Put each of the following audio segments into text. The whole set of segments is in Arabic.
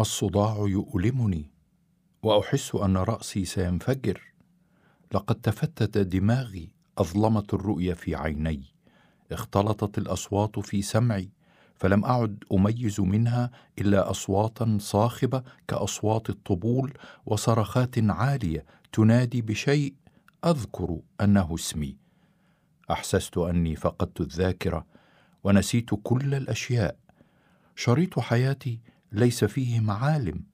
الصداع يؤلمني وأحس أن رأسي سينفجر. لقد تفتت دماغي أظلمت الرؤية في عيني اختلطت الأصوات في سمعي فلم أعد أميز منها إلا أصواتا صاخبة كأصوات الطبول وصرخات عالية تنادي بشيء أذكر أنه اسمي. أحسست أني فقدت الذاكرة ونسيت كل الأشياء. شريط حياتي ليس فيه معالم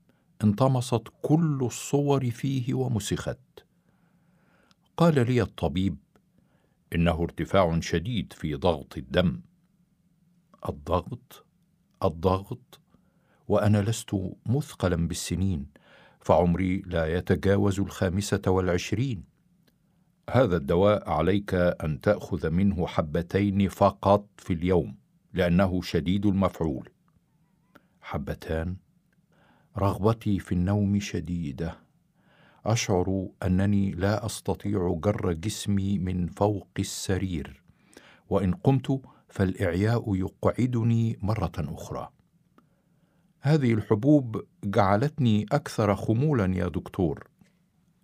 انطمست كل الصور فيه ومسخت. قال لي الطبيب إنه ارتفاع شديد في ضغط الدم. الضغط؟ الضغط؟ وأنا لست مثقلا بالسنين فعمري لا يتجاوز الخامسة والعشرين. هذا الدواء عليك أن تأخذ منه حبتين فقط في اليوم لأنه شديد المفعول. حبتان رغبتي في النوم شديدة. أشعر أنني لا أستطيع جر جسمي من فوق السرير. وإن قمت فالإعياء يقعدني مرة أخرى. هذه الحبوب جعلتني أكثر خمولا يا دكتور.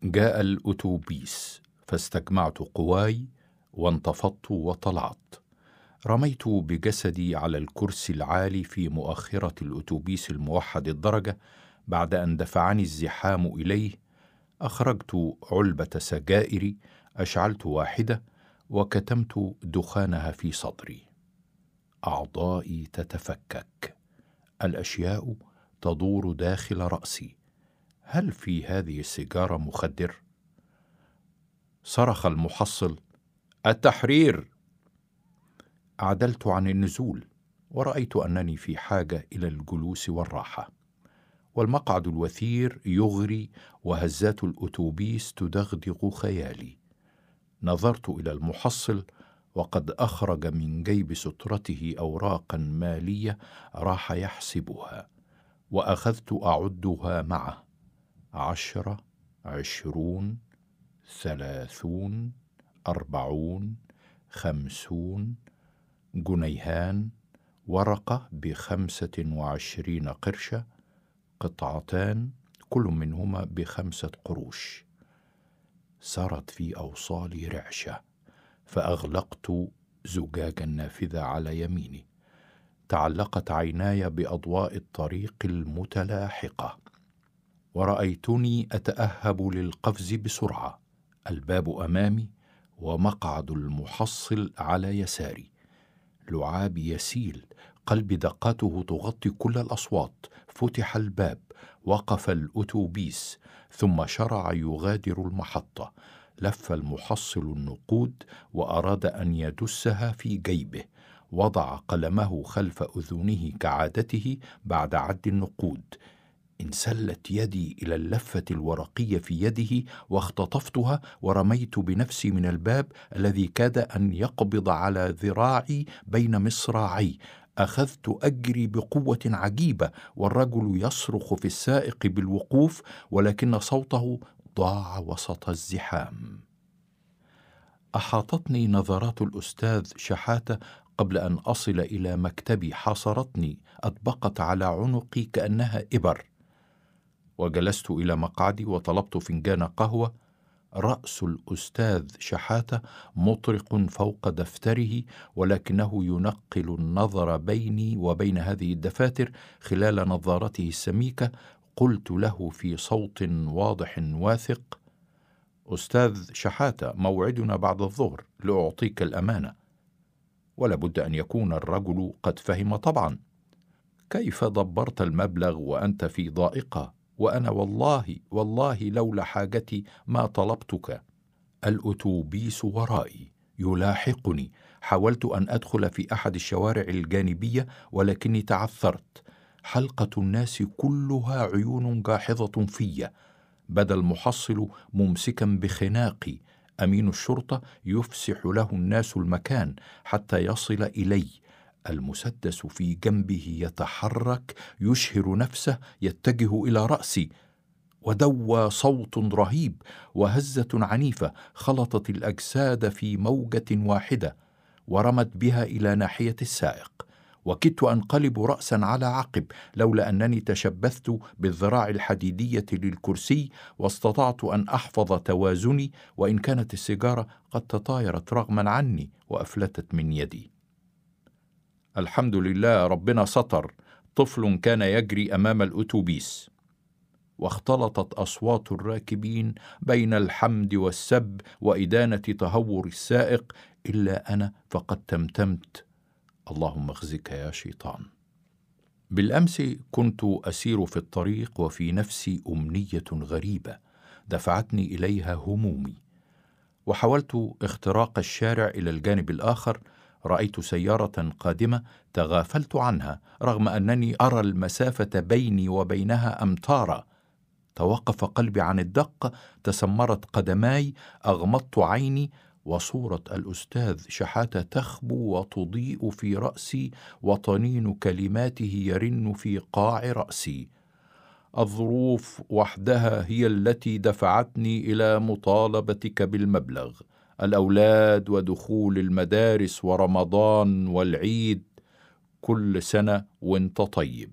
جاء الأتوبيس فاستجمعت قواي وانتفضت وطلعت. رميت بجسدي على الكرسي العالي في مؤخرة الأتوبيس الموحد الدرجة بعد أن دفعني الزحام إليه أخرجت علبة سجائر أشعلت واحدة وكتمت دخانها في صدري. أعضائي تتفكك. الأشياء تدور داخل رأسي. هل في هذه السيجارة مخدر؟ صرخ المحصل. التحرير! عدلت عن النزول ورأيت أنني في حاجة إلى الجلوس والراحة. والمقعد الوثير يغري وهزات الأتوبيس تدغدغ خيالي. نظرت إلى المحصل وقد أخرج من جيب سترته اوراقا مالية راح يحسبها وأخذت أعدها معه. عشرة عشرون ثلاثون أربعون خمسون جنيهان ورقة بخمسة وعشرين قرشة قطعتان كل منهما بخمسة قروش. سرت في أوصالي رعشة فأغلقت زجاج النافذة على يميني. تعلقت عيناي بأضواء الطريق المتلاحقة. ورأيتني أتأهب للقفز بسرعة. الباب أمامي ومقعد المحصل على يساري. لعابي يسيل. قلبي دقاته تغطي كل الأصوات. فتح الباب وقف الأتوبيس ثم شرع يغادر المحطة. لف المحصل النقود وأراد أن يدسها في جيبه. وضع قلمه خلف أذنه كعادته بعد عد النقود. انسلت يدي إلى اللفة الورقية في يده واختطفتها ورميت بنفسي من الباب الذي كاد أن يقبض على ذراعي بين مصراعي. أخذت أجري بقوة عجيبة والرجل يصرخ في السائق بالوقوف ولكن صوته ضاع وسط الزحام. أحاطتني نظرات الأستاذ شحاتة قبل أن أصل إلى مكتبي. حاصرتني أطبقت على عنقي كأنها إبر. وجلست إلى مقعدي وطلبت فنجان قهوة. رأس الأستاذ شحاتة مطرق فوق دفتره ولكنه ينقل النظر بيني وبين هذه الدفاتر خلال نظارته السميكة. قلت له في صوت واضح واثق أستاذ شحاتة موعدنا بعد الظهر لأعطيك الأمانة. ولا بد أن يكون الرجل قد فهم طبعا. كيف دبرت المبلغ وأنت في ضائقة؟ وأنا والله والله لولا حاجتي ما طلبتك. الأتوبيس ورائي. يلاحقني. حاولت أن أدخل في أحد الشوارع الجانبية ولكني تعثرت. حلقة الناس كلها عيون جاحظة في بدا المحصل ممسكا بخناقي. أمين الشرطة يفسح له الناس المكان حتى يصل إلي. المسدس في جنبه يتحرك يشهر نفسه يتجه إلى رأسي. ودوى صوت رهيب وهزة عنيفة خلطت الأجساد في موجة واحدة ورمت بها إلى ناحية السائق. وكدت أنقلب راسا على عقب لولا أنني تشبثت بالذراع الحديدية للكرسي واستطعت أن أحفظ توازني وإن كانت السيجارة قد تطايرت رغما عني وأفلتت من يدي. الحمد لله ربنا ستر طفل كان يجري أمام الأتوبيس. واختلطت أصوات الراكبين بين الحمد والسب وإدانة تهور السائق. إلا أنا فقد تمتمت. اللهم اخزك يا شيطان. بالأمس كنت أسير في الطريق وفي نفسي أمنية غريبة دفعتني إليها همومي. وحاولت اختراق الشارع إلى الجانب الآخر رأيت سيارة قادمة تغافلت عنها رغم أنني أرى المسافة بيني وبينها امتارا توقف قلبي عن الدق تسمرت قدماي أغمضت عيني وصورة الأستاذ شحاتة تخبو وتضيء في رأسي وطنين كلماته يرن في قاع رأسي. الظروف وحدها هي التي دفعتني إلى مطالبتك بالمبلغ. الأولاد ودخول المدارس ورمضان والعيد كل سنة وانت طيب.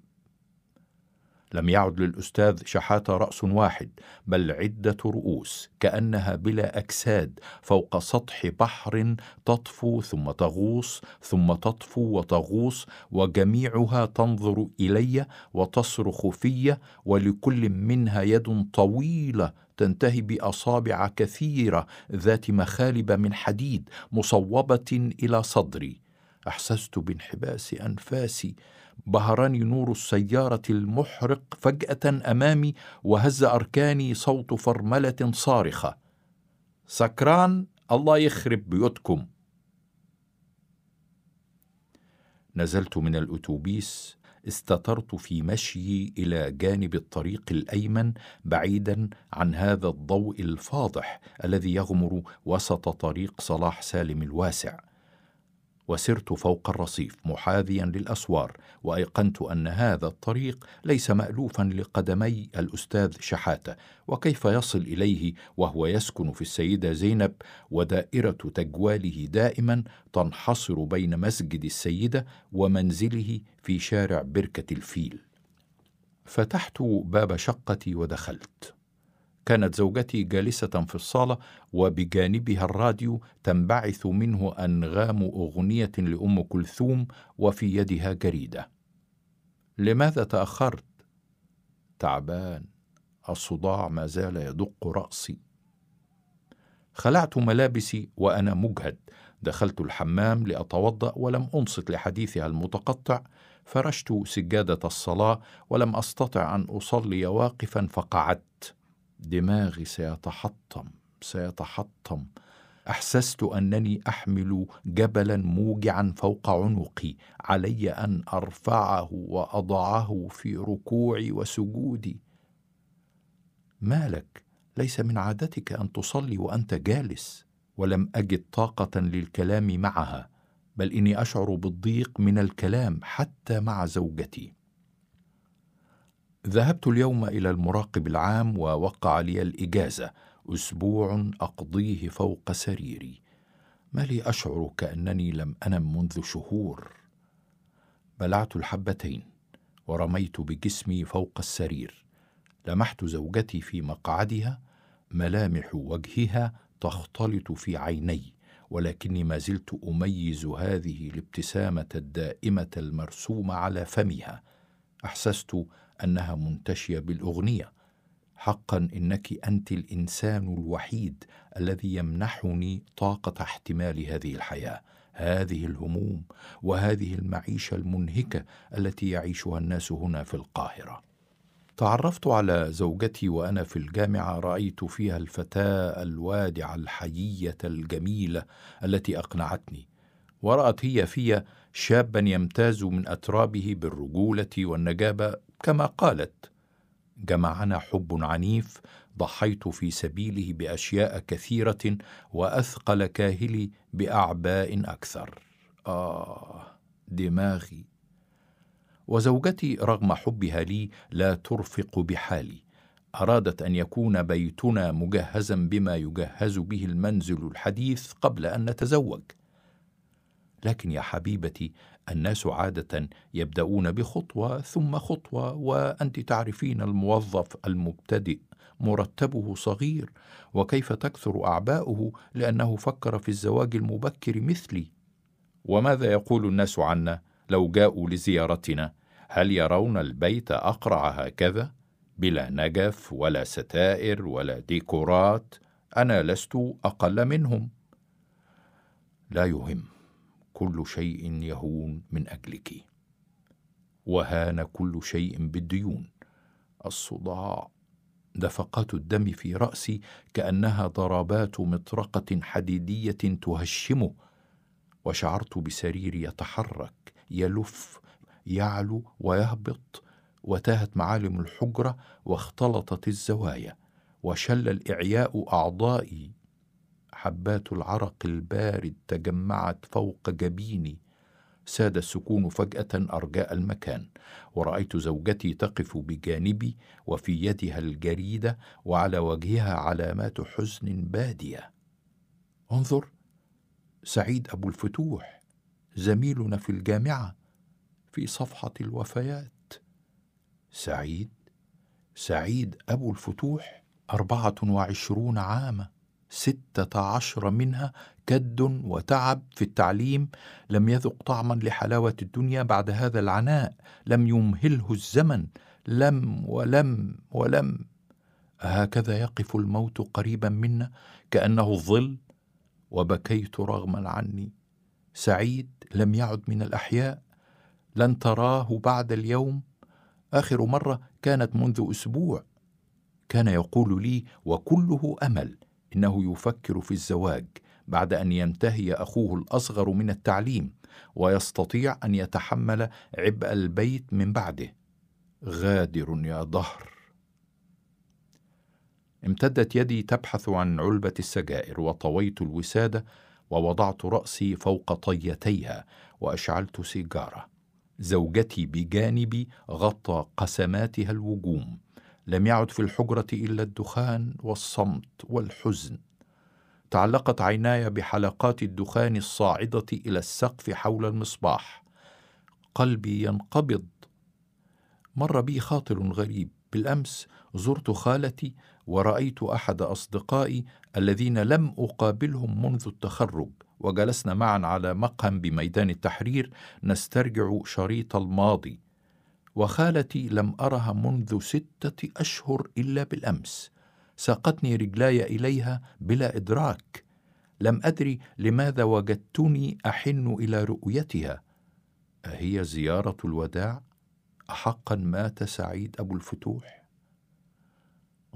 لم يعد للأستاذ شحاتة رأس واحد بل عدة رؤوس كأنها بلا اجساد فوق سطح بحر تطفو ثم تغوص ثم تطفو وتغوص وجميعها تنظر إلي وتصرخ في ولكل منها يد طويلة تنتهي بأصابع كثيرة ذات مخالب من حديد مصوبة إلى صدري. أحسست بانحباس أنفاسي. بهرني نور السيارة المحرق فجأة أمامي وهز أركاني صوت فرملة صارخة. سكران الله يخرب بيوتكم. نزلت من الأتوبيس استترت في مشيي إلى جانب الطريق الأيمن بعيدا عن هذا الضوء الفاضح الذي يغمر وسط طريق صلاح سالم الواسع. وسرت فوق الرصيف محاذيا للأسوار وأيقنت أن هذا الطريق ليس مالوفا لقدمي الأستاذ شحاتة وكيف يصل إليه وهو يسكن في السيدة زينب ودائرة تجواله دائما تنحصر بين مسجد السيدة ومنزله في شارع بركة الفيل. فتحت باب شقتي ودخلت. كانت زوجتي جالسة في الصالة وبجانبها الراديو تنبعث منه أنغام أغنية لأم كلثوم وفي يدها جريدة. لماذا تأخرت؟ تعبان، الصداع ما زال يدق رأسي. خلعت ملابسي وأنا مجهد، دخلت الحمام لأتوضأ ولم أنصت لحديثها المتقطع، فرشت سجادة الصلاة ولم أستطع أن أصلي واقفا فقعدت. دماغي سيتحطم سيتحطم. أحسست أنني أحمل جبلا موجعا فوق عنقي علي أن أرفعه وأضعه في ركوعي وسجودي. مالك ليس من عادتك أن تصلي وأنت جالس ولم أجد طاقة للكلام معها بل إني أشعر بالضيق من الكلام حتى مع زوجتي. ذهبت اليوم إلى المراقب العام ووقع لي الإجازة. أسبوع أقضيه فوق سريري. ما لي أشعر كأنني لم أنم منذ شهور. بلعت الحبتين ورميت بجسمي فوق السرير. لمحت زوجتي في مقعدها. ملامح وجهها تختلط في عيني ولكني ما زلت أميز هذه الابتسامة الدائمة المرسومة على فمها. أحسست أنها منتشية بالأغنية. حقا إنك أنت الإنسان الوحيد الذي يمنحني طاقة احتمال هذه الحياة. هذه الهموم وهذه المعيشة المنهكة التي يعيشها الناس هنا في القاهرة. تعرفت على زوجتي وأنا في الجامعة رأيت فيها الفتاة الوادعة الحيية الجميلة التي أقنعتني. ورأت هي في شابا يمتاز من أترابه بالرجولة والنجابة كما قالت جمعنا حب عنيف ضحيت في سبيله بأشياء كثيرة وأثقل كاهلي بأعباء أكثر. آه دماغي. وزوجتي رغم حبها لي لا ترفق بحالي. أرادت أن يكون بيتنا مجهزا بما يجهز به المنزل الحديث قبل أن نتزوج. لكن يا حبيبتي الناس عادة يبدأون بخطوة ثم خطوة وأنت تعرفين الموظف المبتدئ مرتبه صغير وكيف تكثر أعباؤه؟ لأنه فكر في الزواج المبكر مثلي. وماذا يقول الناس عنا لو جاءوا لزيارتنا؟ هل يرون البيت أقرع هكذا؟ بلا نجف ولا ستائر ولا ديكورات أنا لست أقل منهم. لا يهم. كل شيء يهون من أجلك. وهان كل شيء بالديون. الصداع دفقات الدم في رأسي كأنها ضربات مطرقة حديدية تهشمه وشعرت بسريري يتحرك يلف يعلو ويهبط. وتاهت معالم الحجرة واختلطت الزوايا. وشل الإعياء أعضائي حبات العرق البارد تجمعت فوق جبيني. ساد السكون فجأة أرجاء المكان. ورأيت زوجتي تقف بجانبي وفي يدها الجريدة وعلى وجهها علامات حزن بادية. انظر سعيد أبو الفتوح زميلنا في الجامعة في صفحة الوفيات. سعيد سعيد أبو الفتوح أربعة وعشرون عاما. ستة عشر منها كد وتعب في التعليم لم يذق طعما لحلاوة الدنيا بعد هذا العناء لم يمهله الزمن لم ولم ولم. هكذا يقف الموت قريبا منا كأنه الظل وبكيت رغما عني. سعيد لم يعد من الأحياء لن تراه بعد اليوم. آخر مرة كانت منذ أسبوع كان يقول لي وكله أمل. إنه يفكر في الزواج بعد أن ينتهي أخوه الأصغر من التعليم ويستطيع أن يتحمل عبء البيت من بعده. غادر يا دهر امتدت يدي تبحث عن علبة السجائر وطويت الوسادة ووضعت رأسي فوق طيتيها وأشعلت سيجارة. زوجتي بجانبي غطى قسماتها الوجوم. لم يعد في الحجرة إلا الدخان والصمت والحزن. تعلقت عيناي بحلقات الدخان الصاعدة إلى السقف حول المصباح. قلبي ينقبض. مر بي خاطر غريب. بالأمس زرت خالتي ورأيت أحد أصدقائي الذين لم أقابلهم منذ التخرج وجلسنا معا على مقهم بميدان التحرير نسترجع شريط الماضي. وخالتي لم أرها منذ ستة أشهر إلا بالأمس ساقتني رجلاي إليها بلا إدراك لم أدري لماذا وجدتني أحن إلى رؤيتها أهي زيارة الوداع؟ أحقا مات سعيد أبو الفتوح؟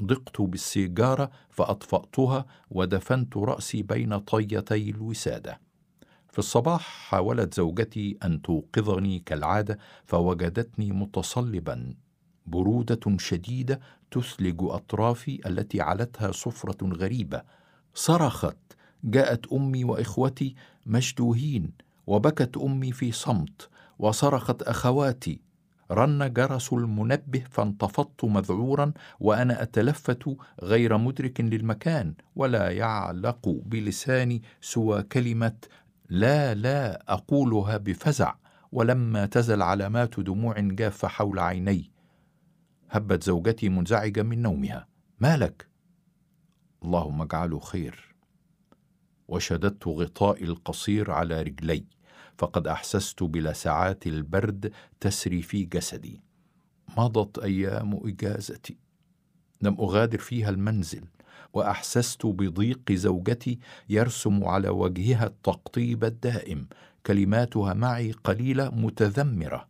ضقت بالسيجارة فأطفأتها ودفنت رأسي بين طيتي الوسادة في الصباح حاولت زوجتي أن توقظني كالعادة فوجدتني متصلبا. برودة شديدة تثلج أطرافي التي علتها صفرة غريبة. صرخت جاءت أمي وإخوتي مشدوهين وبكت أمي في صمت وصرخت أخواتي. رن جرس المنبه فانتفضت مذعورا وأنا أتلفت غير مدرك للمكان ولا يعلق بلساني سوى كلمة لا لا أقولها بفزع ولما تزل علامات دموع جافه حول عيني. هبت زوجتي منزعجة من نومها. ما لك؟ اللهم اجعله خير. وشددت غطائي القصير على رجلي. فقد أحسست بلسعات البرد تسري في جسدي. مضت أيام إجازتي. لم أغادر فيها المنزل. وأحسست بضيق زوجتي يرسم على وجهها التقطيب الدائم كلماتها معي قليلة متذمرة.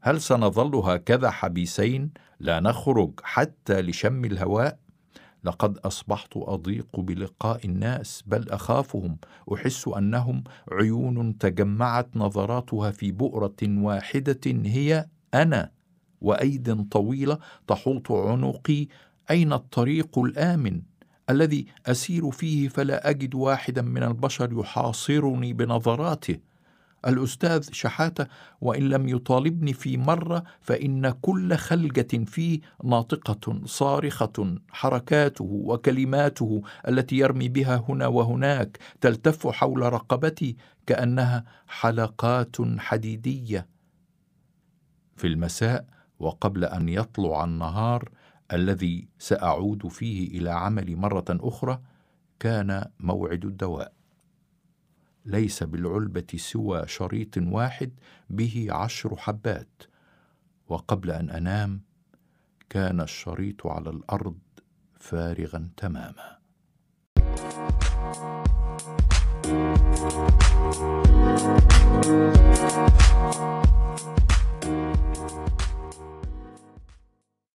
هل سنظل هكذا حبيسين؟ لا نخرج حتى لشم الهواء. لقد أصبحت أضيق بلقاء الناس بل أخافهم. أحس أنهم عيون تجمعت نظراتها في بؤرة واحدة هي أنا. وأيد طويلة تحوط عنقي أين الطريق الآمن الذي أسير فيه فلا أجد واحدا من البشر يحاصرني بنظراته؟ الأستاذ شحاتة وإن لم يطالبني في مرة فإن كل خلجه فيه ناطقة صارخة حركاته وكلماته التي يرمي بها هنا وهناك تلتف حول رقبتي كأنها حلقات حديدية. في المساء وقبل أن يطلع النهار الذي سأعود فيه إلى عملي مرة أخرى كان موعد الدواء. ليس بالعلبة سوى شريط واحد به عشر حبات وقبل أن أنام كان الشريط على الأرض فارغا تماما. thank you